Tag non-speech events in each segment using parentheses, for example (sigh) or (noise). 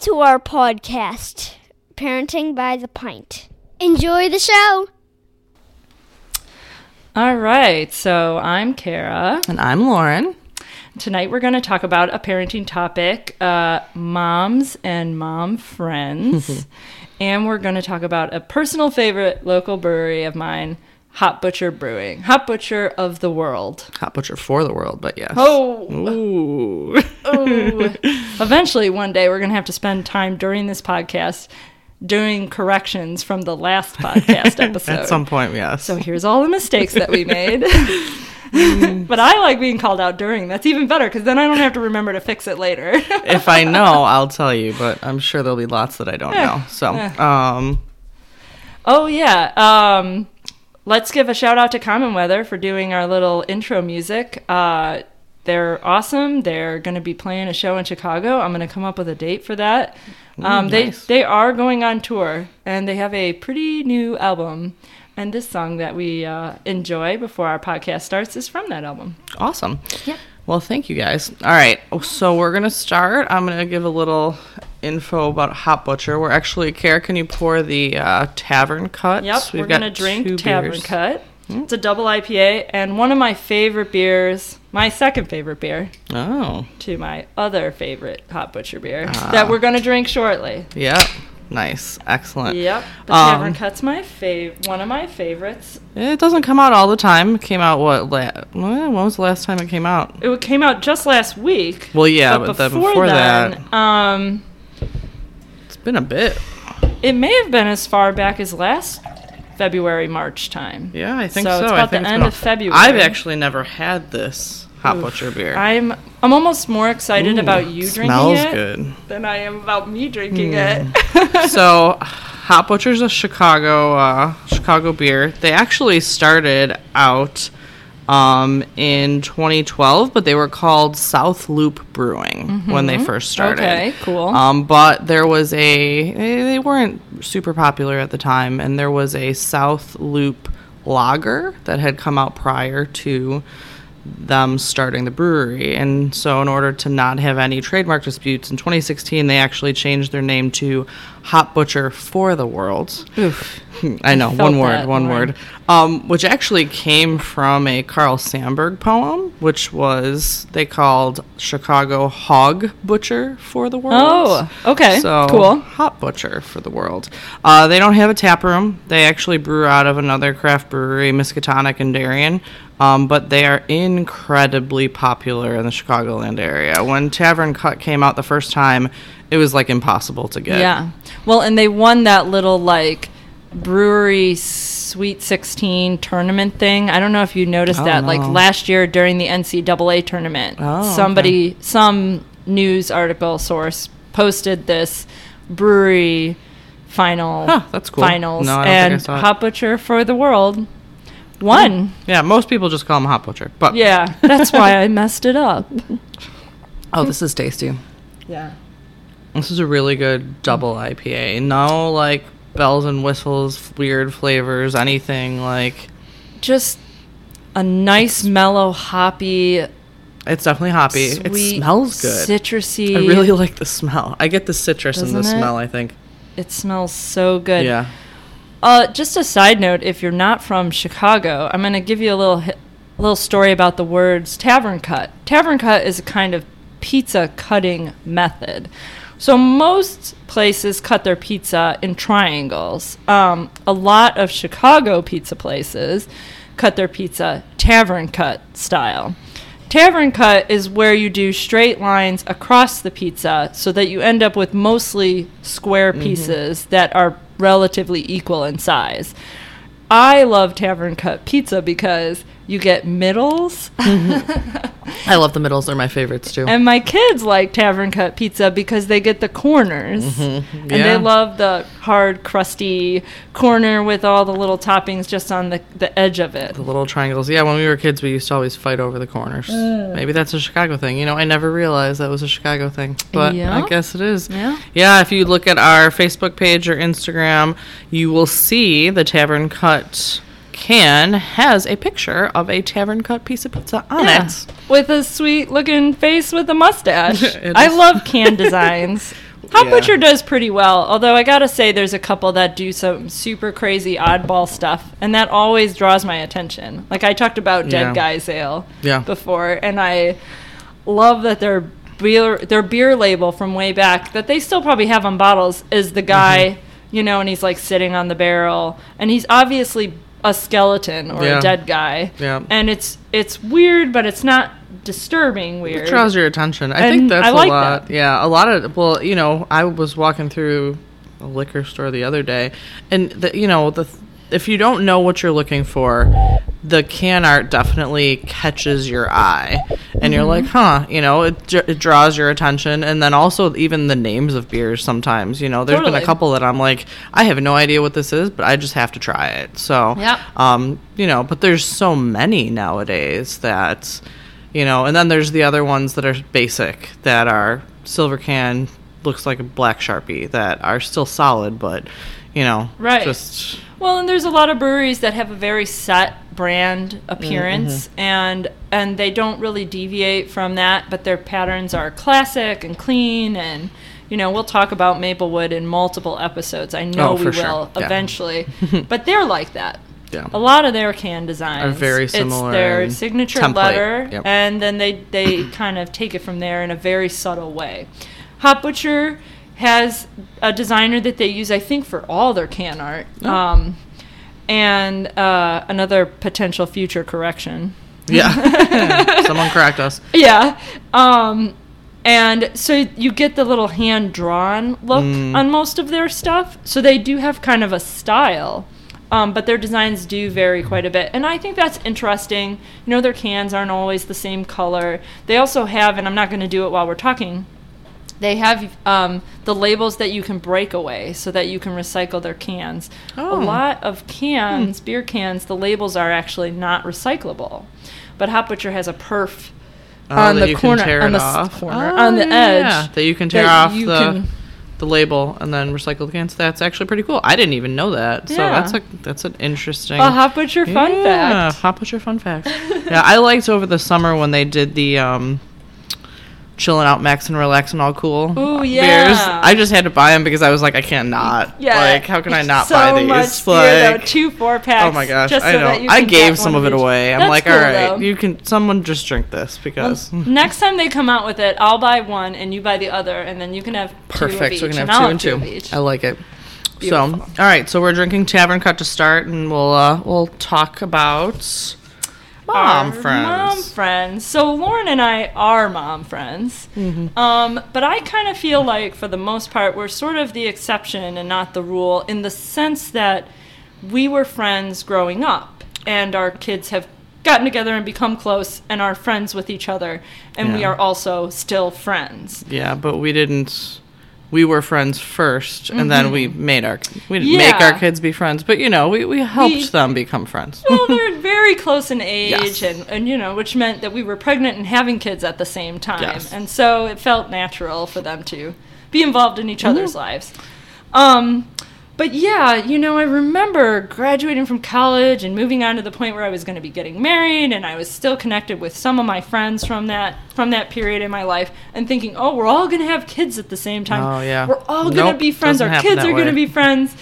Welcome to our podcast, Parenting by the Pint. Enjoy the show. All right, so I'm Kara. And I'm Lauren. Tonight we're going to talk about a parenting topic uh, moms and mom friends. (laughs) and we're going to talk about a personal favorite local brewery of mine, Hop Butcher Brewing. Hop Butcher of the world. Hop butcher for the world, but yes. Oh, Ooh. oh. (laughs) Eventually, one day, we're going to have to spend time during this podcast doing corrections from the last podcast (laughs) episode. At some point, yes. So here's all the mistakes that we made. (laughs) but I like being called out during. That's even better because then I don't have to remember to fix it later. if I know, I'll tell you, but I'm sure there'll be lots that I don't Eh, know. So, eh. um, oh yeah. Um, let's give a shout out to Common Weather for doing our little intro music. Uh, they're awesome. They're going to be playing a show in Chicago. I'm going to come up with a date for that. Um, nice. They they are going on tour and they have a pretty new album. And this song that we uh, enjoy before our podcast starts is from that album. awesome. Yeah. Well, thank you guys. All right. So, we're going to start. I'm going to give a little info about Hop Butcher. We're actually, Kara, can you pour the uh, tavern Cut? Yep, We've we're gonna drink Tavern beers. Cut. It's a double IPA and one of my favorite beers, my second favorite beer Oh, to my other favorite Hop Butcher beer Ah. that we're gonna drink shortly. yep. Nice. Excellent. Yep, the Um, Tavern Cut's my fav, one of my favorites. It doesn't come out all the time. It came out, what, la- when was the last time it came out? It came out just last week. Well, yeah, but, then before then, um, It's been a bit. it may have been as far back as last February, March time. Yeah, I think So so. it's about the end of February. I've actually never had this hop Oof. butcher beer. I'm I'm almost more excited Ooh, about you drinking smells it good. than I am about me drinking Hmm. it. (laughs) (laughs) so, Hop Butcher's a Chicago uh, Chicago beer. They actually started out um, in 2012, but they were called South Loop Brewing when they first started. Mm-hmm. Okay, cool. Um, but there was a they they weren't super popular at the time, and there was a South Loop lager that had come out prior to them starting the brewery. And so, in order to not have any trademark disputes, in 2016 they actually changed their name to Hop Butcher for the World. Oof. (laughs) I know, felt one word, one word. Um, which actually came from a Carl Sandburg poem, which was they called Chicago Hog Butcher for the World. Oh, okay, So cool. Hop Butcher for the World. Uh, they don't have a tap room. They actually brew out of another craft brewery, Miskatonic and Darien. Um, but they are incredibly popular in the Chicagoland area. When Tavern Cut came out the first time, it was like impossible to get. Yeah. Well, and they won that little like brewery Sweet 16 tournament thing. I don't know if you noticed Oh, that. Like last year during the NCAA tournament, Oh, somebody, some news article source posted this brewery final Huh, that's cool. finals No, I don't think I and saw. Hop Butcher for the World won. Yeah, most people just call him Hop Butcher. But Yeah, that's why I messed it up. (laughs) oh, this is tasty. Yeah. This is a really good double IPA. No like bells and whistles, weird flavors, anything like. Just a nice mellow hoppy It's definitely hoppy. sweet, it smells good. citrusy. I really like the smell. I get the citrus in the it? smell. I think. It smells so good. Yeah. Uh, just a side note, if you're not from Chicago, I'm going to give you a little hi- little story about the words tavern cut. Tavern cut is a kind of pizza cutting method. So most places cut their pizza in triangles. Um, a lot of Chicago pizza places cut their pizza tavern cut style. Tavern cut is where you do straight lines across the pizza so that you end up with mostly square pieces that are relatively equal in size. I love tavern cut pizza because you get middles. Mm-hmm. (laughs) I love the middles. They're my favorites too. And my kids like tavern cut pizza because they get the corners. Mm-hmm. And Yeah. they love the hard, crusty corner with all the little toppings just on the, the edge of it. the little triangles. Yeah, when we were kids, we used to always fight over the corners. Mm. Maybe that's a Chicago thing. You know, I never realized that was a Chicago thing, but Yeah. I guess it is. Yeah. Yeah, if you look at our Facebook page or Instagram, you will see the Tavern Cut can has a picture of a Tavern Cut piece of pizza on Yeah. it. With a sweet looking face with a mustache. (laughs) I love (laughs) can designs. Hop Yeah. Butcher does pretty well, although I gotta say there's a couple that do some super crazy oddball stuff, and that always draws my attention. Like I talked about Dead Yeah. Guys Ale Yeah. before, and I love that their beer their beer label from way back that they still probably have on bottles is the guy, Mm-hmm. you know, and he's like sitting on the barrel, and he's obviously a skeleton or Yeah. a dead guy. Yeah. And it's it's weird, but it's not disturbing weird. It draws your attention. I And think that's I like a lot. that. Yeah, a lot of well, you know, I was walking through a liquor store the other day, and the, you know, the if you don't know what you're looking for, the can art definitely catches your eye, and you're like, Mm-hmm. huh, you know, it, it draws your attention, and then also even the names of beers. Sometimes, you know, there's been a couple that I'm like, I have no idea what this is, but I just have to try it. So, yeah, um, you know, but there's so many nowadays that, you know, and then there's the other ones that are basic that are silver can looks like a black sharpie that are still solid, but you know, Right. Just Well, and there's a lot of breweries that have a very set brand appearance, Mm-hmm. and and they don't really deviate from that. But their patterns are classic and clean, and you know we'll talk about Maplewood in multiple episodes. I know Oh, we for sure. will Yeah. eventually, (laughs) but they're like that. yeah. A lot of their can designs Are very similar It's their signature template. letter, Yep. and then they they (clears throat) kind of take it from there in a very subtle way. Hop Butcher has a designer that they use, I think, for all their can art, Oh. um, and uh, another potential future correction. Yeah. (laughs) (laughs) Someone correct us. Yeah. Um, and so you get the little hand drawn look Mm. on most of their stuff. So they do have kind of a style. Um, but their designs do vary quite a bit. And I think that's interesting. You know, their cans aren't always the same color. They also have, and I'm not going to do it while we're talking, they have um, the labels that you can break away so that you can recycle their cans. Oh. A lot of cans, beer cans, the labels are actually not recyclable. But Hop Butcher has a perf Oh, on the corner, tear on the off. corner, Oh, on the yeah, edge. That you can tear off the can- the label and then recycle the cans. That's actually pretty cool. I didn't even know that. So Yeah. that's a that's an interesting a Hop Butcher fun yeah, fact. Hop Butcher fun fact. (laughs) yeah, I liked over the summer when they did the um, chilling out, max and relax and all cool. Uh, yeah. Beers. I just had to buy them because I was like, I can't not. Yeah, Like, how can I not so buy these? Much beer, like, though, two four packs. oh my gosh, I so know. I gave some of it each. away. I'm That's like, cool, all right, though. you can. Someone just drink this because. (laughs) Next time they come out with it, I'll buy one and you buy the other, and then you can have two of Perfect. So we can have and two and two. each. I like it. Beautiful. So, all right. So we're drinking Tavern Cut to start, and we'll uh, we'll talk about mom friends. Mom friends. So Lauren and I are mom friends. Mm-hmm. Um, but I kind of feel like, for the most part, we're sort of the exception and not the rule in the sense that we were friends growing up, and our kids have gotten together and become close and are friends with each other, and we are also still friends. Yeah, but we didn't. We were friends 1st and then we made our we didn't make Mm-hmm. Our kids be friends, but you know, we, we helped We- them become friends. well, they're very close in age, Yes. and, and you know, which meant that we were pregnant and having kids at the same time, Yes. and so it felt natural for them to be involved in each Mm-hmm. other's lives. Um, but yeah, you know, I remember graduating from college and moving on to the point where I was going to be getting married, and I was still connected with some of my friends from that from that period in my life, and thinking, oh, we're all going to have kids at the same time. Oh, yeah. we're all going to be friends. Our kids are going to be friends.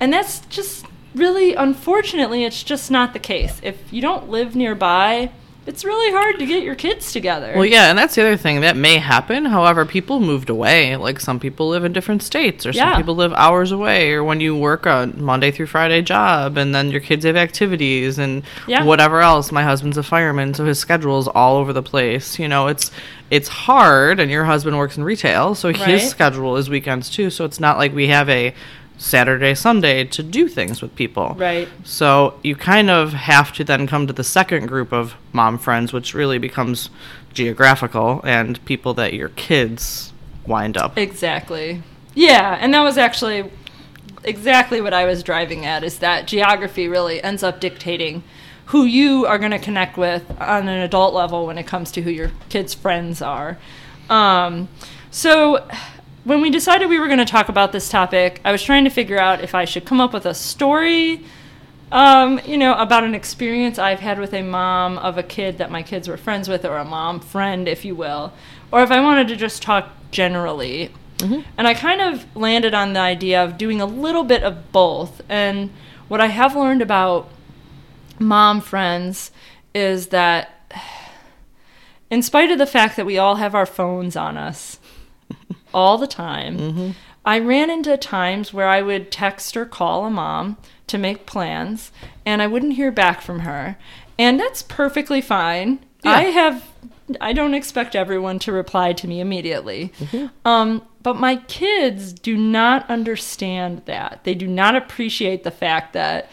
And that's just really, unfortunately, it's just not the case. If you don't live nearby, it's really hard to get your kids together. Well, yeah, and that's the other thing that may happen. However, people moved away. Like some people live in different states, or some Yeah. people live hours away, or when you work a Monday through Friday job, and then your kids have activities and Yeah. whatever else. My husband's a fireman, so his schedule is all over the place. You know, it's it's hard, and your husband works in retail, so Right. his schedule is weekends too. So it's not like we have a Saturday, Sunday to do things with people. Right. So you kind of have to then come to the second group of mom friends, which really becomes geographical and people that your kids wind up. Exactly. Yeah, and that was actually exactly what I was driving at is that geography really ends up dictating who you are going to connect with on an adult level when it comes to who your kids' friends are. Um, so when we decided we were going to talk about this topic, I was trying to figure out if I should come up with a story um, you know, about an experience I've had with a mom of a kid that my kids were friends with, or a mom friend, if you will, or if I wanted to just talk generally. And I kind of landed on the idea of doing a little bit of both. And what I have learned about mom friends is that (sighs) in spite of the fact that we all have our phones on us all the time, I ran into times where I would text or call a mom to make plans and I wouldn't hear back from her. And that's perfectly fine. Yeah. I have I don't expect everyone to reply to me immediately. Um, but my kids do not understand that. They do not appreciate the fact that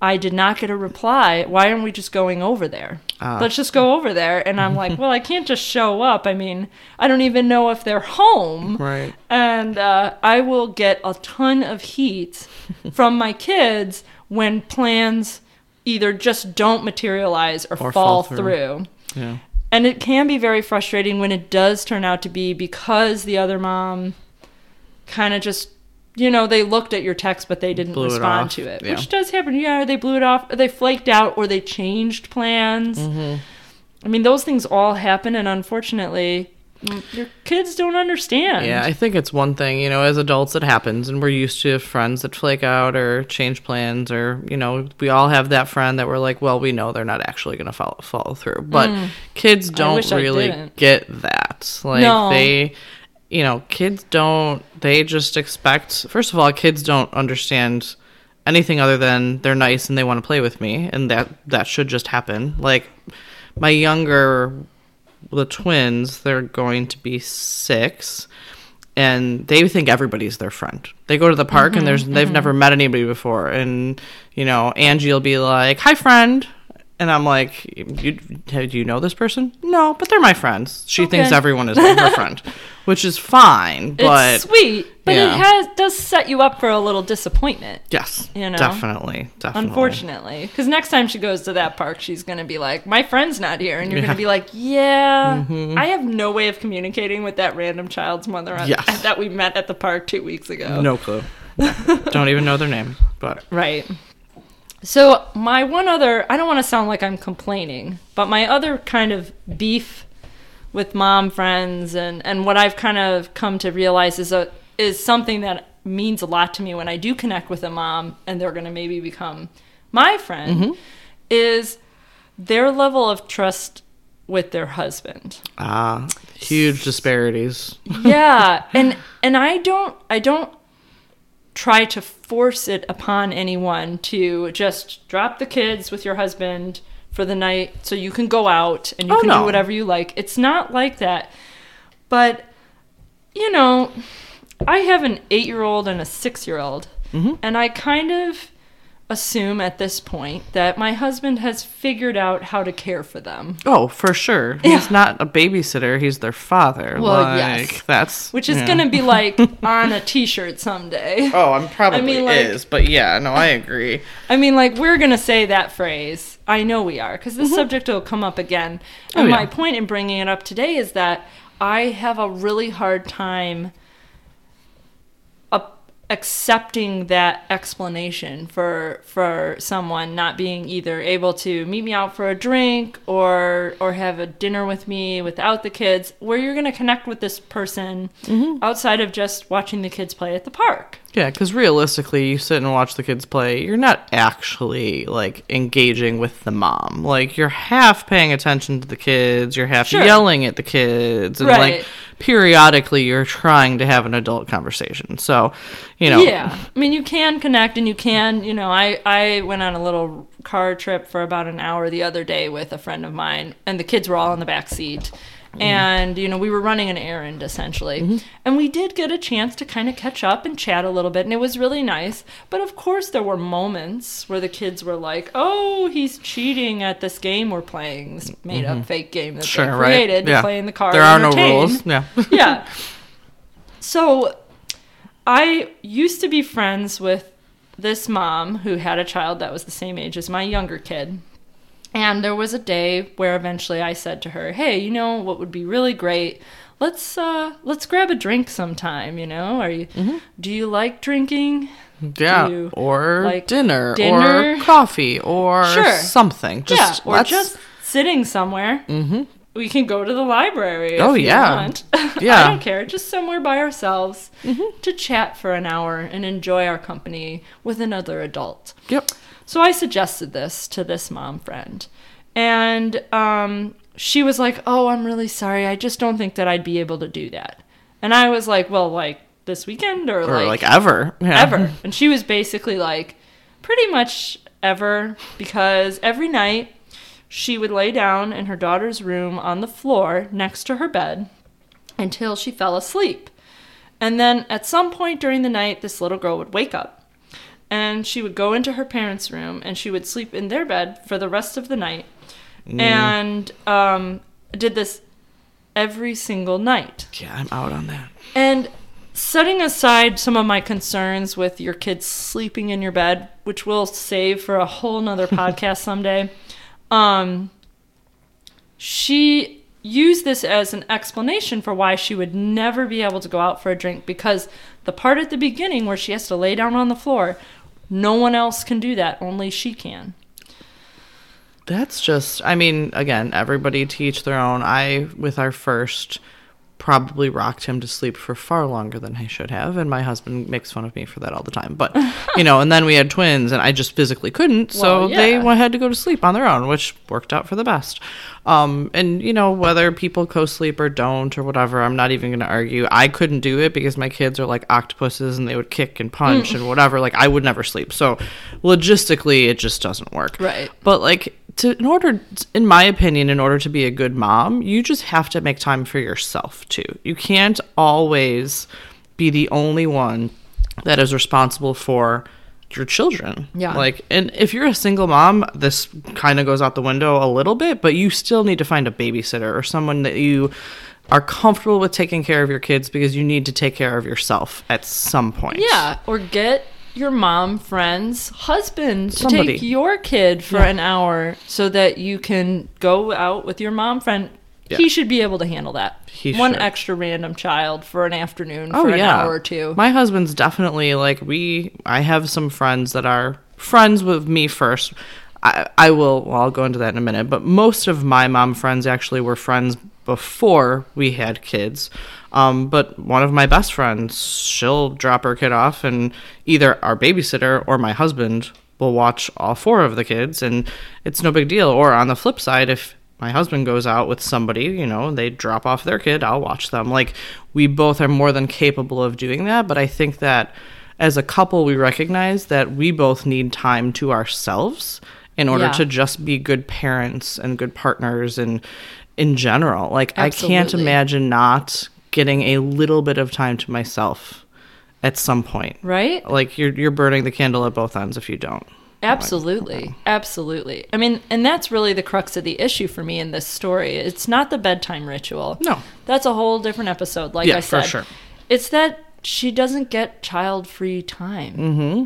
I did not get a reply. Why aren't we just going over there? Ah. Let's just go over there. And I'm like, well, I can't just show up. I mean, I don't even know if they're home. Right. And uh, I will get a ton of heat from my kids when plans either just don't materialize or, Or fall, fall through. through. Yeah. And it can be very frustrating when it does turn out to be because the other mom kind of just, you know, they looked at your text but they didn't Blew respond off. to it, Yeah. which does happen. Yeah, they blew it off, or they flaked out, or they changed plans. Mm-hmm. I mean, those things all happen, and unfortunately, mm, your kids don't understand. Yeah, I think it's one thing, you know, as adults it happens and we're used to friends that flake out or change plans or, you know, we all have that friend that we're like, well, we know they're not actually going to follow follow through. But kids don't Mm. wish I really get that. Like No. they you know, kids don't they just expect first of all, kids don't understand anything other than they're nice and they want to play with me and that that should just happen. Like my younger the twins, they're going to be six, and they think everybody's their friend. They go to the park and mm-hmm, there's they've mm-hmm. never met anybody before, and you know Angie will be like, "Hi, friend," and I'm like, "You do you know this person? No, but they're my friends." She thinks everyone is her friend, (laughs) which is fine, but it's sweet, but yeah. it has does set you up for a little disappointment. yes, You know? definitely, definitely, Unfortunately, because next time she goes to that park, she's going to be like, "My friend's not here," and you're Yeah. going to be like, "Yeah, mm-hmm. I have no way of communicating with that random child's mother on- Yes. that we met at the park two weeks ago." no clue. (laughs) don't even know their name, but Right. So my one other, I don't want to sound like I'm complaining, but my other kind of beef with mom friends and and what I've kind of come to realize is a is something that means a lot to me when I do connect with a mom and they're going to maybe become my friend is their level of trust with their husband. ah, huge disparities. yeah and and i don't i don't try to force it upon anyone to just drop the kids with your husband for the night so you can go out and you Oh, can no. do whatever you like it's not like that but you know i have an eight year old and a six year old Mm-hmm. and i kind of assume at this point that my husband has figured out how to care for them Oh, for sure. He's not a babysitter. He's their father. Well, like, yes. That's which is yeah. going to be (laughs) like on a t-shirt someday Oh, I'm probably I mean, like- is, but yeah, no, I agree. I mean, like, we're going to say that phrase. I know we are, because this mm-hmm. subject will come up again. Oh, and Oh, my point in bringing it up today is that I have a really hard time up- accepting that explanation for for someone not being either able to meet me out for a drink or or have a dinner with me without the kids where you're going to connect with this person Mm-hmm. outside of just watching the kids play at the park Yeah, because realistically, you sit and watch the kids play. You're not actually like engaging with the mom. Like you're half paying attention to the kids. You're half Sure. yelling at the kids, and Right. like periodically, you're trying to have an adult conversation. So, you know, Yeah, I mean, you can connect, and you can, you know, I I went on a little car trip for about an hour the other day with a friend of mine, and the kids were all in the back seat, Mm-hmm. and you know, we were running an errand essentially, mm-hmm. and we did get a chance to kind of catch up and chat a little bit, and it was really nice. But of course, there were moments where the kids were like, "Oh, he's cheating at this game we're playing, this made-up mm-hmm. fake game that sure, they right? created yeah. to play in the car." There are no rules. Yeah. (laughs) yeah. So I used to be friends with this mom who had a child that was the same age as my younger kid. And there was a day where eventually I said to her, "Hey, you know what would be really great? Let's uh let's grab a drink sometime, you know? Are you mm-hmm. do you like drinking?" Yeah, or like dinner, dinner? or coffee, or Sure. something. Just yeah, or let's- just sitting somewhere. Mm-hmm. we can go to the library. Oh, if you yeah. want. (laughs) Yeah. I don't care. Just somewhere by ourselves mm-hmm. to chat for an hour and enjoy our company with another adult. Yep. So I suggested this to this mom friend. And um, she was like, Oh, I'm really sorry. I just don't think that I'd be able to do that. And I was like, Well, like this weekend or, Or like, ever. Yeah. ever. And she was basically like, pretty much ever, because every night she would lay down in her daughter's room on the floor next to her bed until she fell asleep. And then at some point during the night, this little girl would wake up and she would go into her parents' room and she would sleep in their bed for the rest of the night. And um, did this every single night. Yeah, I'm out on that. And setting aside some of my concerns with your kids sleeping in your bed, which we'll save for a whole nother (laughs) podcast someday, um, she used this as an explanation for why she would never be able to go out for a drink because the part at the beginning where she has to lay down on the floor, no one else can do that, only she can. That's just, I mean, again, everybody teach their own. I, with our first, probably rocked him to sleep for far longer than I should have. And my husband makes fun of me for that all the time. But, you know, and then we had twins and I just physically couldn't. So Well, they yeah. went, had to go to sleep on their own, which worked out for the best. Um, and, you know, whether people co sleep or don't or whatever, I'm not even going to argue. I couldn't do it because my kids are like octopuses and they would kick and punch Mm. and whatever. Like, I would never sleep. So logistically, it just doesn't work. Right. But like to in order in my opinion in order to be a good mom, you just have to make time for yourself too. You can't always be the only one that is responsible for your children. Yeah. Like and if you're a single mom, this kind of goes out the window a little bit, but you still need to find a babysitter or someone that you are comfortable with taking care of your kids because you need to take care of yourself at some point. Yeah, or get your mom friend's husband to take your kid for Yeah. an hour so that you can go out with your mom friend. Yeah. He should be able to handle that. He One should. extra random child for an afternoon Oh for an yeah, hour or two. My husband's definitely like we. I have some friends that are friends with me first. I, I will. Well, I'll go into that in a minute. But most of my mom friends actually were friends before we had kids. Um, but one of my best friends, she'll drop her kid off, and either our babysitter or my husband will watch all four of the kids, and it's no big deal. Or on the flip side, if my husband goes out with somebody, you know, they drop off their kid, I'll watch them. Like, we both are more than capable of doing that, but I think that as a couple, we recognize that we both need time to ourselves in order Yeah. to just be good parents and good partners and in general. Like, I can't imagine not getting a little bit of time to myself at some point. right? Like, you're, you're burning the candle at both ends if you don't. Absolutely. Absolutely. I mean, and that's really the crux of the issue for me in this story. It's not the bedtime ritual. No. That's a whole different episode, like Yeah, I for said. sure. It's that she doesn't get child free time. Mm-hmm.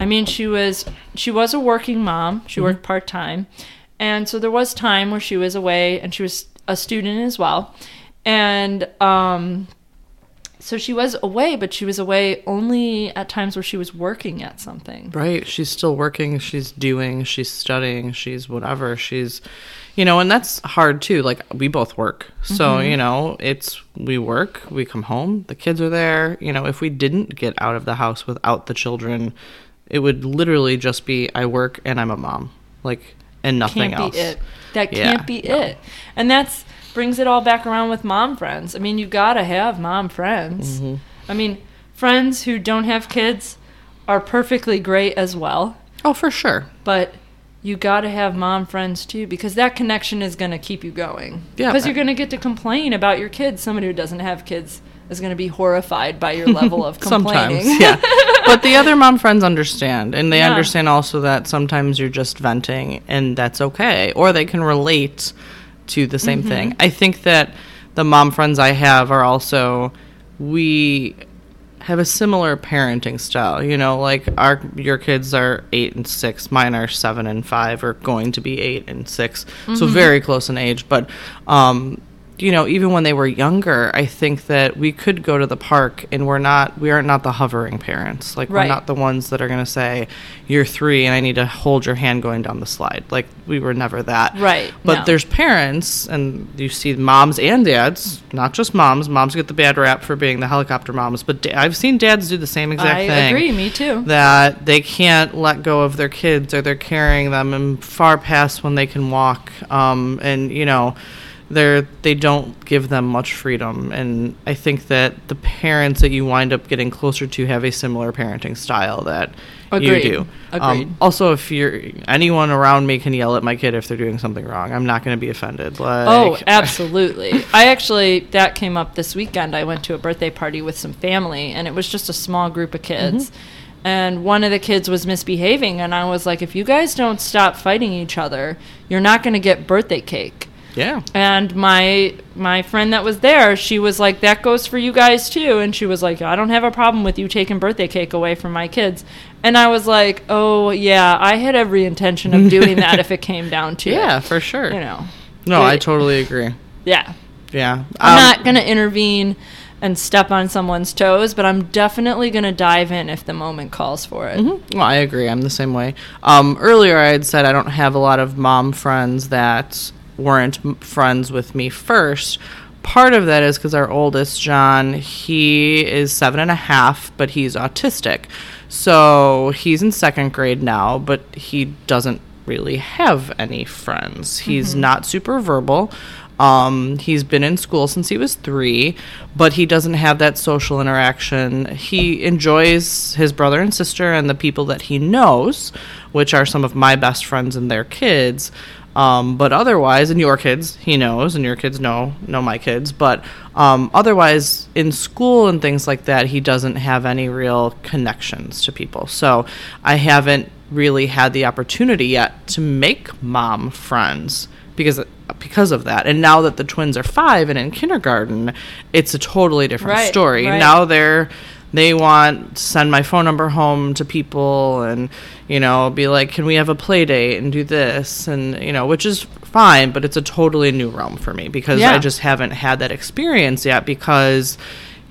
I mean, she was she was a working mom. She Mm-hmm. worked part time, and so there was time where she was away, and she was a student as well, and um, so she was away, but she was away only at times where she was working at something. Right. She's still working. She's doing. She's studying. She's whatever. She's, you know, and that's hard too. Like we both work. So, you know, it's we work, we come home, the kids are there. You know, if we didn't get out of the house without the children, it would literally just be I work and I'm a mom. Like, and nothing can't else. be it. That can't be it. And that's brings it all back around with mom friends. I mean, you got to have mom friends. Mm-hmm. I mean, friends who don't have kids are perfectly great as well, Oh, for sure. but you got to have mom friends too because that connection is going to keep you going. Yeah, Because you're going to get to complain about your kids. Somebody who doesn't have kids is going to be horrified by your level of (laughs) complaining. Sometimes, yeah. (laughs) but the other mom friends understand, and they Yeah. understand also that sometimes you're just venting, and that's okay, or they can relate to the same thing. I think that the mom friends I have are also we have a similar parenting style. You know, like our your kids are eight and six, mine are seven and five, or going to be eight and 6 so very close in age. But um, you know, even when they were younger, I think that we could go to the park and we're not, we are not the hovering parents. Like, Right. we're not the ones that are going to say, you're three and I need to hold your hand going down the slide. Like, we were never that. Right, But no. there's parents, and you see moms and dads, not just moms. Moms get the bad rap for being the helicopter moms, but da- I've seen dads do the same exact I thing I agree, me too. that they can't let go of their kids or they're carrying them and far past when they can walk um, and you know they're they don't give them much freedom and i think that the parents that you wind up getting closer to have a similar parenting style that Agreed. you do Agreed. Um, also if you're anyone around me can yell at my kid if they're doing something wrong i'm not going to be offended like Oh, (laughs) absolutely. I actually, that came up this weekend. I went to a birthday party with some family, and it was just a small group of kids. And one of the kids was misbehaving, and I was like, if you guys don't stop fighting each other, you're not going to get birthday cake. Yeah And my my friend that was there, she was like, "That goes for you guys too." And she was like, "I don't have a problem with you taking birthday cake away from my kids." And I was like, "Oh yeah, I had every intention of doing that if it (laughs) came down to yeah it." for sure You know, no i totally agree yeah. yeah I'm Um, not going to intervene and step on someone's toes, but I'm definitely going to dive in if the moment calls for it. Well, I agree. I'm the same way. Um, earlier, I had said I don't have a lot of mom friends that weren't friends with me first. Part of that is because our oldest, John, he is seven and a half, but he's autistic. So he's in second grade now, but he doesn't really have any friends. He's not super verbal. Um, he's been in school since he was three, but he doesn't have that social interaction. He enjoys his brother and sister and the people that he knows, which are some of my best friends and their kids. Um, but otherwise, and your kids, he knows, and your kids know know my kids. But um, otherwise, in school and things like that, he doesn't have any real connections to people. So I haven't really had the opportunity yet to make mom friends because because of that. And now that the twins are five and in kindergarten, it's a totally different Right, story. right. Now they're they want to send my phone number home to people and you know be like can we have a play date and do this and you know which is fine but it's a totally new realm for me because Yeah. i just haven't had that experience yet because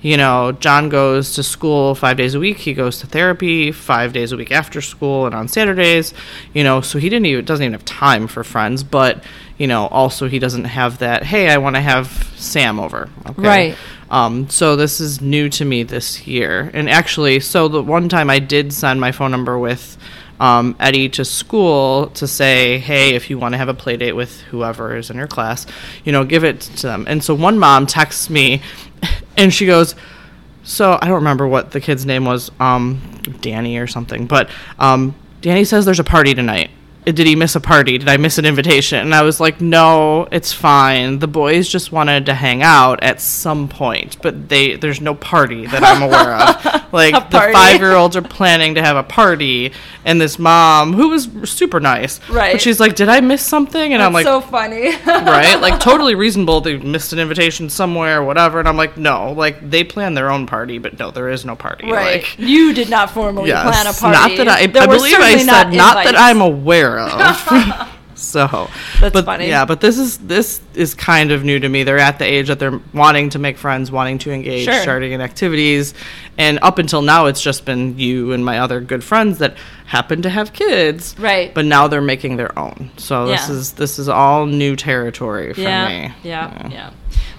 you know john goes to school five days a week he goes to therapy five days a week after school and on saturdays you know so he didn't even doesn't even have time for friends but you know also he doesn't have that hey i want to have sam over okay Right. Um, so this is new to me this year. And actually, so the one time I did send my phone number with um, Eddie to school to say, hey, if you want to have a play date with whoever is in your class, you know, give it to them. And so one mom texts me (laughs) and she goes, so I don't remember what the kid's name was, um, Danny or something, but um, Danny says there's a party tonight. Did he miss a party? Did I miss an invitation? And I was like, no, it's fine. The boys just wanted to hang out at some point, but they there's no party that I'm aware of. (laughs) Like the five year olds are planning to have a party, and this mom who was super nice, Right. But she's like, did I miss something? And I'm like, so funny. (laughs) right? Like totally reasonable. They missed an invitation somewhere, or whatever. And I'm like, no, like they plan their own party, but no, there is no party. right. Like, you did not formally yes, plan a party. not that I. There I believe I said not, that. I'm aware of. (laughs) (laughs) so That's but, funny. Yeah, but this is this is kind of new to me. They're at the age that they're wanting to make friends, wanting to engage, Sure. starting in activities, and up until now, it's just been you and my other good friends that happen to have kids. Right. But now they're making their own. So this is this is all new territory for yeah, me. Yeah, yeah.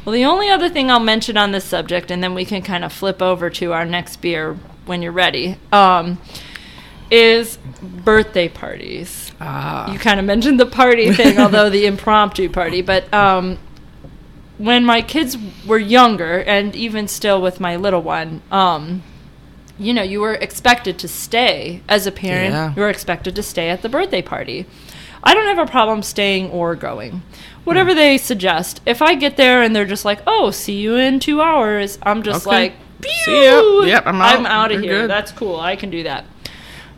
Well, the only other thing I'll mention on this subject, and then we can kind of flip over to our next beer when you're ready, um, is birthday parties. Ah. You kind of mentioned the party (laughs) thing, although the impromptu party, but um, when my kids were younger, and even still with my little one, um, you know, you were expected to stay as a parent. Yeah. You were expected to stay at the birthday party. I don't have a problem staying or going. Whatever Hmm. they suggest. If I get there and they're just like, "Oh, see you in two hours," I'm just Okay. like, See ya. Yep, I'm I'm out. out of You're here. good. That's cool. I can do that.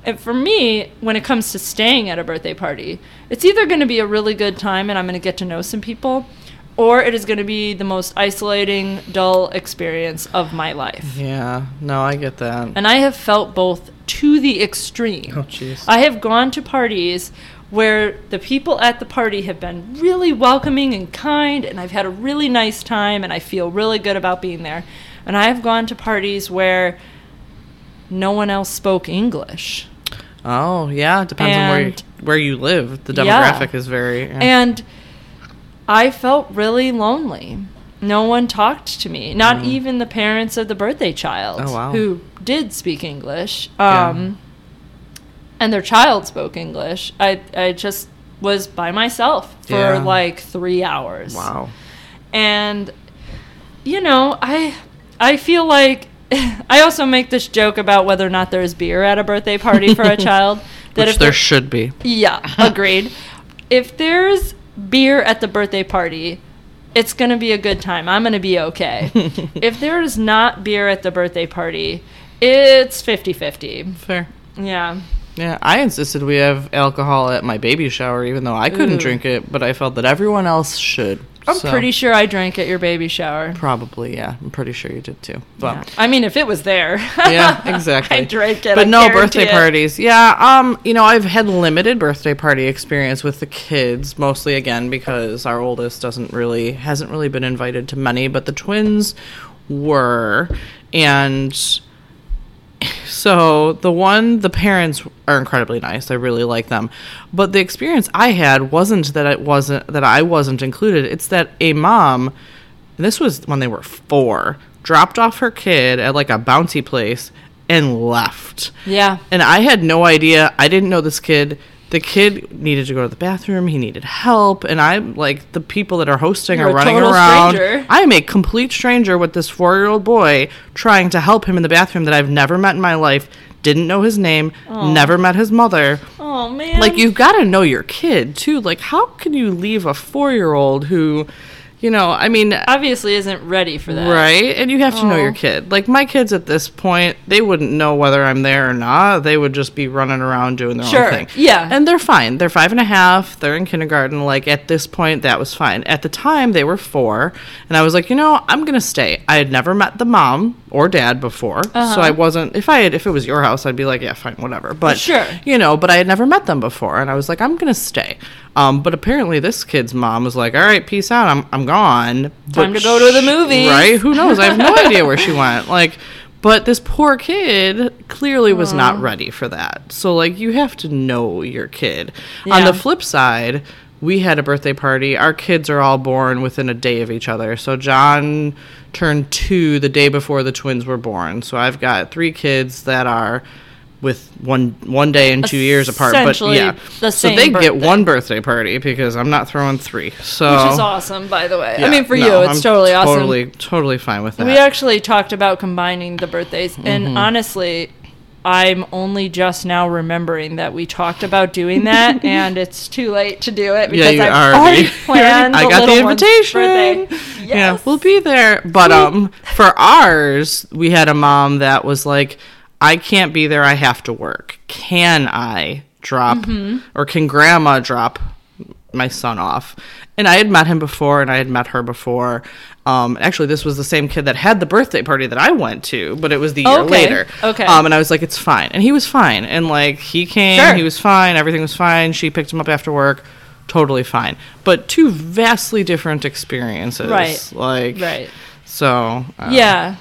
And for me, when it comes to staying at a birthday party, it's either going to be a really good time and I'm going to get to know some people, or it is going to be the most isolating, dull experience of my life. Yeah. No, I get that. And I have felt both to the extreme. Oh, jeez. I have gone to parties where the people at the party have been really welcoming and kind, and I've had a really nice time, and I feel really good about being there. And I've gone to parties where no one else spoke English. Oh yeah, it depends on where you, where you live. The Yeah. demographic is very. yeah. And I felt really lonely. No one talked to me, not even the parents of the birthday child Mm. Oh, wow. who did speak English. Yeah. Um, and their child spoke English. I, I just was by myself for Yeah. like three hours. wow. And you know, I I feel like (laughs) I also make this joke about whether or not there's beer at a birthday party for a (laughs) child. Which if there there- should be. yeah, (laughs) agreed. if there's beer at the birthday party, it's going to be a good time. I'm going to be okay. if there's not beer at the birthday party, it's 50 50. Fair. Yeah. Yeah, I insisted we have alcohol at my baby shower, even though I couldn't Ooh. drink it, but I felt that everyone else should. I'm So, pretty sure I drank at your baby shower. Probably, yeah. I'm pretty sure you did too. Yeah. But I mean, if it was there. (laughs) yeah, (laughs) exactly. I drank it. But I no birthday it. parties. Yeah, um, you know, I've had limited birthday party experience with the kids, mostly again because our oldest doesn't really hasn't really been invited to many, but the twins were and so the one the parents are incredibly nice. I really like them. But the experience I had wasn't that it wasn't that I wasn't included. It's that a mom this was when they were 4 dropped off her kid at like a bouncy place and left. Yeah. And I had no idea. I didn't know this kid. The kid needed to go to the bathroom. He needed help. And I'm like, the people that are hosting You're are running around. stranger. I'm a complete stranger with this four year old boy trying to help him in the bathroom that I've never met in my life. Didn't know his name. Never met his mother. Oh, man. Like, you've got to know your kid, too. Like, how can you leave a four year old who, you know, I mean, obviously isn't ready for that. Right, and you have to know your kid. Like my kids at this point, they wouldn't know whether I'm there or not. They would just be running around doing their Sure, own thing. yeah. and they're fine. They're five and a half. They're in kindergarten. Like at this point, that was fine. At the time, they were four, and I was like, you know, I'm gonna stay. I had never met the mom or dad before, Uh-huh. so I wasn't. If I had, if it was your house, I'd be like, yeah, fine, whatever. But Sure. you know, but I had never met them before, and I was like, I'm gonna stay. Um, but apparently, this kid's mom was like, all right, peace out. I'm I'm gone. Time to go to the movie, right? Who knows? I have no (laughs) idea where she went. Like, but this poor kid clearly was not mm. ready for that. So, like, you have to know your kid. On the flip side, we had a birthday party. Our kids are all born within a day of each other. So, John turned two the day before the twins were born. So, I've got three kids that are with one one day and two years apart but yeah the so they get one birthday party because i'm not throwing three so Which is awesome, by the way. I mean, for no, you, it's I'm totally awesome. Totally, totally fine with that. We actually talked about combining the birthdays, Mm-hmm. and honestly, I'm only just now remembering that we talked about doing that, (laughs) and it's too late to do it because you I've already- already (laughs) planned. I got the invitation. birthday. Yeah, we'll be there. But um, for ours, we had a mom that was like, "I can't be there. I have to work. Can I drop, Mm-hmm. or can Grandma drop my son off?" And I had met him before, and I had met her before. Um, actually, this was the same kid that had the birthday party that I went to, but it was the year Okay, later. okay. Um, and I was like, "It's fine," and he was fine, and like he came, Sure. he was fine, everything was fine. She picked him up after work totally fine. But two vastly different experiences. Right. Like Right. So uh, Yeah.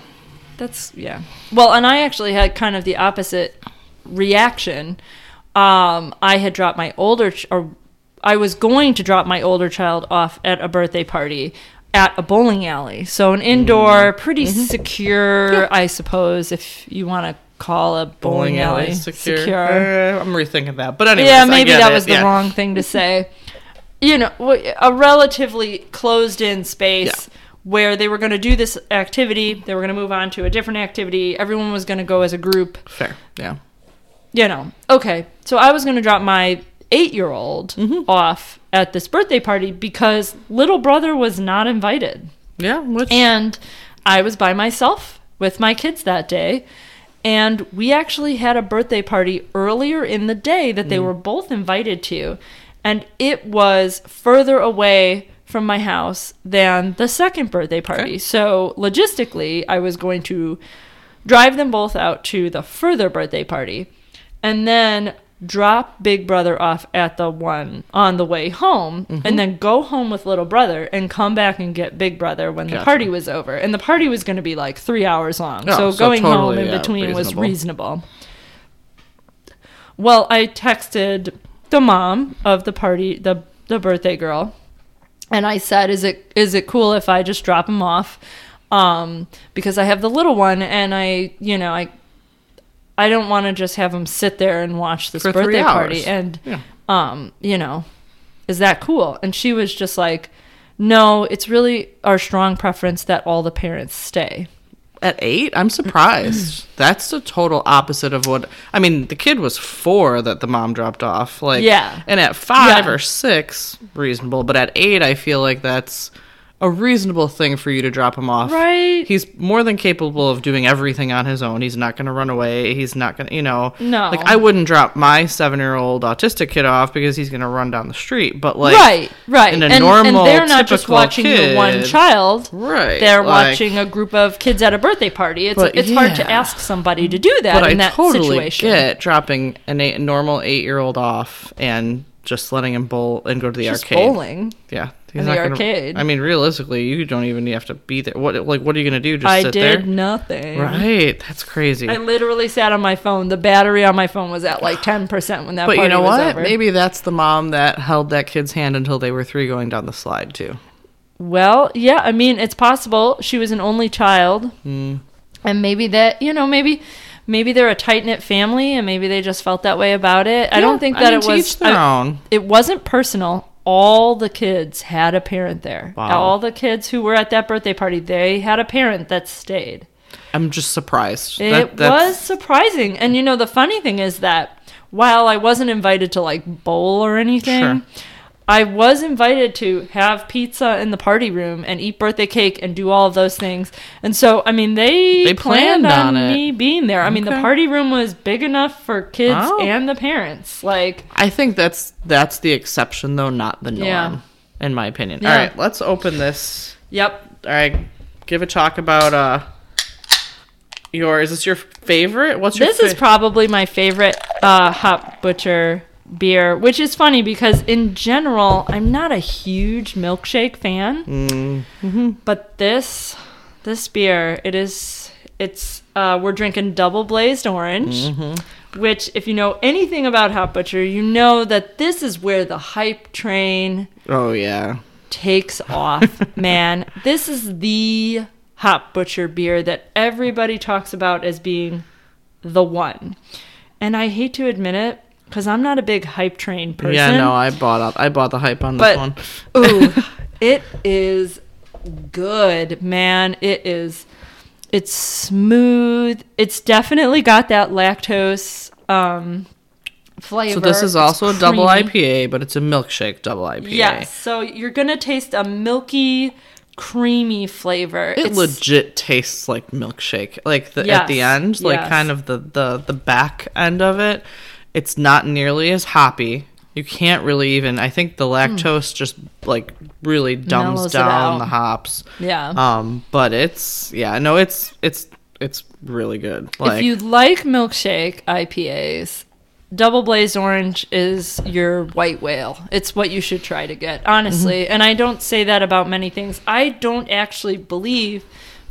That's yeah. Well, and I actually had kind of the opposite reaction. Um, I had dropped my older ch- or I was going to drop my older child off at a birthday party at a bowling alley. So an indoor, Mm-hmm. pretty secure, I suppose, if you want to call a bowling, alley, secure. secure. Uh, I'm rethinking that. But anyway, yeah, maybe that was the wrong thing to say. You know, a relatively closed-in space Yeah. Where they were going to do this activity, they were going to move on to a different activity. Everyone was going to go as a group. Fair. Yeah. You know, okay. So I was going to drop my eight-year-old mm-hmm. off at this birthday party because little brother was not invited. Yeah. Which And I was by myself with my kids that day. And we actually had a birthday party earlier in the day that they mm. were both invited to. And it was further away from my house than the second birthday party. Okay. So logistically, I was going to drive them both out to the further birthday party. And then drop Big Brother off at the one on the way home, Mm-hmm. and then go home with Little Brother and come back and get Big Brother when the party was over. And the party was going to be like three hours long. Oh, so, so going home in yeah, between was reasonable. reasonable. Well, I texted the mom of the party, the the birthday girl, and I said, "Is it is it cool if I just drop him off?" Um, because I have the little one, and I, you know, I, I don't want to just have him sit there and watch this For birthday party. And, Yeah. um, you know, is that cool? And she was just like, "No, it's really our strong preference that all the parents stay." At eight, I'm surprised. (clears throat) That's the total opposite of what I mean. The kid was four that the mom dropped off. Like, Yeah. and at five Yeah. or six, reasonable. But at eight, I feel like that's a reasonable thing for you to drop him off. Right. He's more than capable of doing everything on his own. He's not going to run away. He's not going to, you know. No. Like I wouldn't drop my seven-year-old autistic kid off because he's going to run down the street. But like, right, right. in a and, normal, and they're not just typical watching the one kid- child. right? They're like- watching a group of kids at a birthday party. It's it's hard to ask somebody to do that but in I that totally situation. get dropping an eight, normal eight-year-old off and just letting him bowl and go to the Just arcade. bowling. Yeah, In the gonna- arcade. I mean, realistically, you don't even have to be there. What like what are you gonna do? Just I sit did there? nothing. Right, that's crazy. I literally sat on my phone. The battery on my phone was at like ten percent when that. but you know what? over. Maybe that's the mom that held that kid's hand until they were three, going down the slide too. Well, yeah. I mean, it's possible she was an only child, Hmm. and maybe that you know maybe. Maybe they're a tight knit family, and maybe they just felt that way about it. I don't think that mean, it was. I- own. it wasn't personal. All the kids had a parent there. Wow. All the kids who were at that birthday party, they had a parent that stayed. I'm just surprised. It That- was surprising. And you know, the funny thing is that while I wasn't invited to like bowl or anything, Sure. I was invited to have pizza in the party room and eat birthday cake and do all of those things. And so, I mean, they, They planned, planned on, on me being there. I mean, the party room was big enough for kids Oh. and the parents. Like, I think that's that's the exception though, not the norm. Yeah. In my opinion. Yeah. All right, let's open this. yep, All right, give a talk about uh your. Is this your favorite? What's your This is probably my favorite uh, Hop Butcher beer, which is funny because in general, I'm not a huge milkshake fan. Mm-hmm. But this this beer, it is it's uh, we're drinking double blazed orange. Mm-hmm. Which, if you know anything about Hop Butcher, you know that this is where the hype train Oh yeah. takes off, (laughs) man. This is the Hop Butcher beer that everybody talks about as being the one. And I hate to admit it because I'm not a big hype train person. Yeah, no, I bought up. I bought the hype on this But- one. Ooh, (laughs) it is good, man. It is. It's smooth. It's definitely got that lactose um, flavor. So this is It's also a double. IPA, but it's a milkshake double IPA. Yes. So you're gonna taste a milky, creamy flavor. It It's- legit tastes like milkshake. Like the at the end, like yes. kind of the, the the back end of it. It's not nearly as hoppy. You can't really even I think the lactose just like really dumbs Hmm. Mellows down the hops. Yeah. Um but it's yeah, no, it's it's it's really good. Like if you like milkshake IPAs, Double Blazed Orange is your white whale. It's what you should try to get, honestly. Mm-hmm. And I don't say that about many things. I don't actually believe,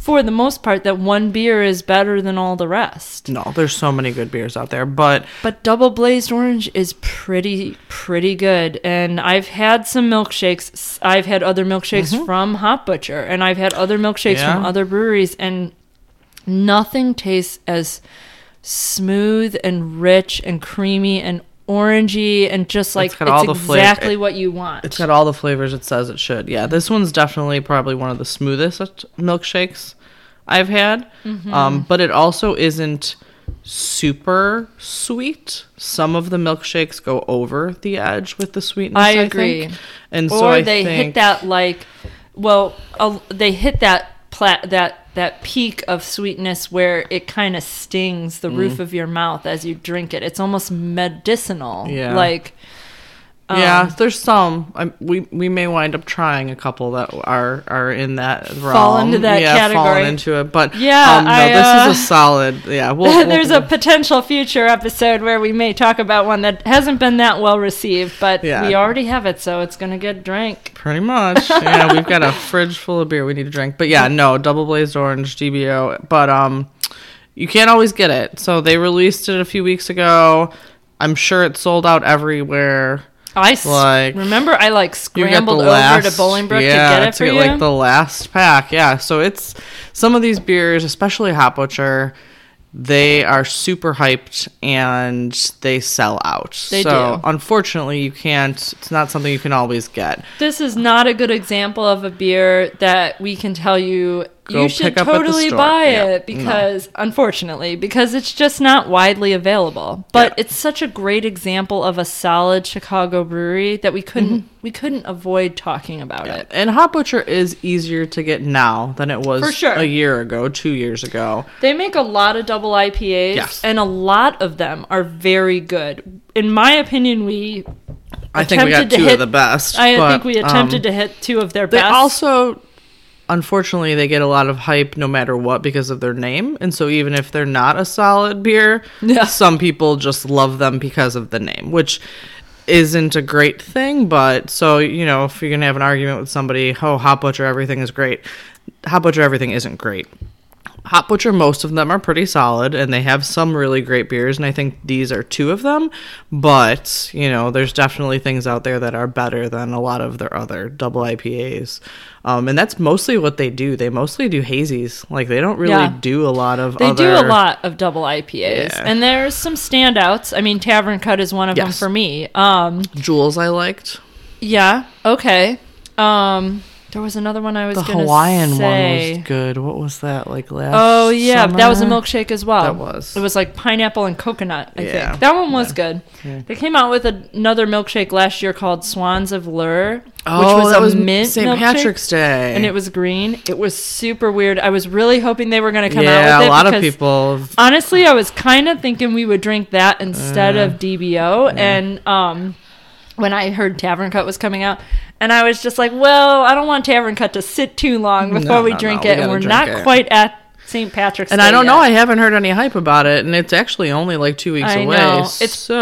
for the most part, that one beer is better than all the rest. no, there's so many good beers out there, but But Double Blazed Orange is pretty, pretty good. And I've had some milkshakes. I've had other milkshakes mm-hmm. from Hop Butcher, and I've had other milkshakes from other breweries, and nothing tastes as smooth and rich and creamy and orangey and just like It's it's, got all the flavor- exactly what you want. It's got all the flavors it says it should. Yeah, this one's definitely probably one of the smoothest milkshakes I've had. Mm-hmm. Um, but it also isn't super sweet. Some of the milkshakes go over the edge with the sweetness. I I, agree. think. And or so I they think, hit that like well uh, they hit that plat that that peak of sweetness where it kind of stings the Mm. roof of your mouth as you drink it it's almost medicinal Yeah. like yeah, Um, there's some. I, we we may wind up trying a couple that are are in that realm. Fall into that yeah, category. into it. But Yeah, um, no, I, this uh, is a solid. Yeah, we'll, (laughs) There's we'll, a potential future episode where we may talk about one that hasn't been that well received, but Yeah. we already have it, so it's gonna get drank. Pretty much. (laughs) Yeah, we've got a fridge full of beer we need to drink. But yeah, no, double blazed orange DBO. But um you can't always get it. So they released it a few weeks ago. I'm sure it's sold out everywhere. I Like, remember I like scrambled over last, to Bolingbrook yeah, to get it for you. like the last pack. Yeah, so it's some of these beers, especially Hop Butcher, they are super hyped and they sell out. They so do. unfortunately, you can't. It's not something you can always get. this is not a good example of a beer that we can tell you Go you should pick up at the totally store. buy Yeah, it because unfortunately because it's just not widely available but Yeah. it's such a great example of a solid chicago brewery that we couldn't Mm-hmm. we couldn't avoid talking about it And Hop Butcher is easier to get now than it was For sure. a year ago, two years ago. They make a lot of double IPAs, Yes. and a lot of them are very good. In my opinion, we I think we got two hit- of the best. I but, think we attempted um, to hit two of their They best. also, unfortunately, they get a lot of hype no matter what because of their name. And so even if they're not a solid beer, Yeah. some people just love them because of the name, which isn't a great thing. But so, you know, if you're going to have an argument with somebody, oh, Hop Butcher, everything is great. Hop Butcher, everything isn't great. Hop Butcher, most of them are pretty solid, and they have some really great beers, and I think these are two of them. But you know, there's definitely things out there that are better than a lot of their other double IPAs, um, and that's mostly what they do. They mostly do hazies, like they don't really Yeah. do a lot of. they do a lot of double IPAs, Yeah. and there's some standouts. I mean, Tavern Cut is one of them for me. Um, Jules I liked. yeah, okay. Um, there was another one I was The Hawaiian say. one was good. What was that like last? Oh yeah, that was a milkshake as well. That was. It was like pineapple and coconut. I Yeah. think that one was good. They came out with another milkshake last year called Swans of Lure, Oh, which was that a was mint St. milkshake, Patrick's Day, and it was green. It was super weird. I was really hoping they were going to come yeah, out with it. a lot of people. Honestly, I was kind of thinking we would drink that instead Uh, of DBO, and um. When I heard Tavern Cut was coming out, and I was just like, "Well, I don't want Tavern Cut to sit too long before No, we no, drink no, we it, and we're not it. quite at St. Patrick's." And Day I don't know. I haven't heard any hype about it, and it's actually only like two weeks I away. know. It's- so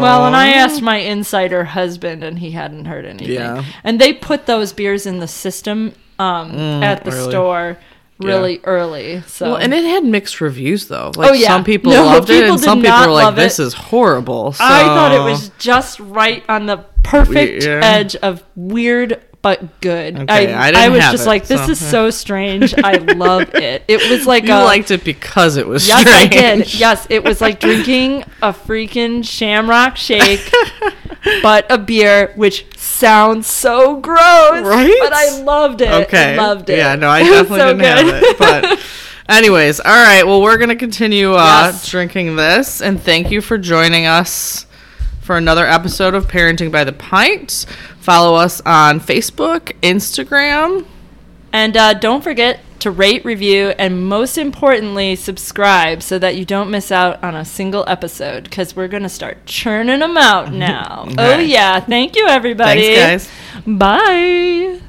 Well, and I asked my insider husband, and he hadn't heard anything. Yeah. And they put those beers in the system um, Mm, at the early. store really early. So Well, and it had mixed reviews though. Oh, like Oh, yeah. some people No, loved it, and some people were like, "This it. is horrible." So, I thought it was just right on the perfect Yeah. edge of weird but good. Okay, I, I didn't was just it, like, this so- is so strange. I (laughs) love it. It was like You a, liked it because it was Yes, strange. I did. Yes, it was like drinking a freaking shamrock shake, (laughs) but a beer, which sounds so gross. Right? But I loved it. Okay. Loved it. Yeah, no, I (laughs) definitely so didn't have good. it. But (laughs) anyways, all right. Well, we're gonna continue uh, Yes. drinking this, and thank you for joining us for another episode of Parenting by the Pint. Follow us on Facebook, Instagram. And uh, don't forget to rate, review, and most importantly, subscribe so that you don't miss out on a single episode because we're going to start churning them out (laughs) now. Oh, yeah. Thank you, everybody. Thanks, guys. Bye.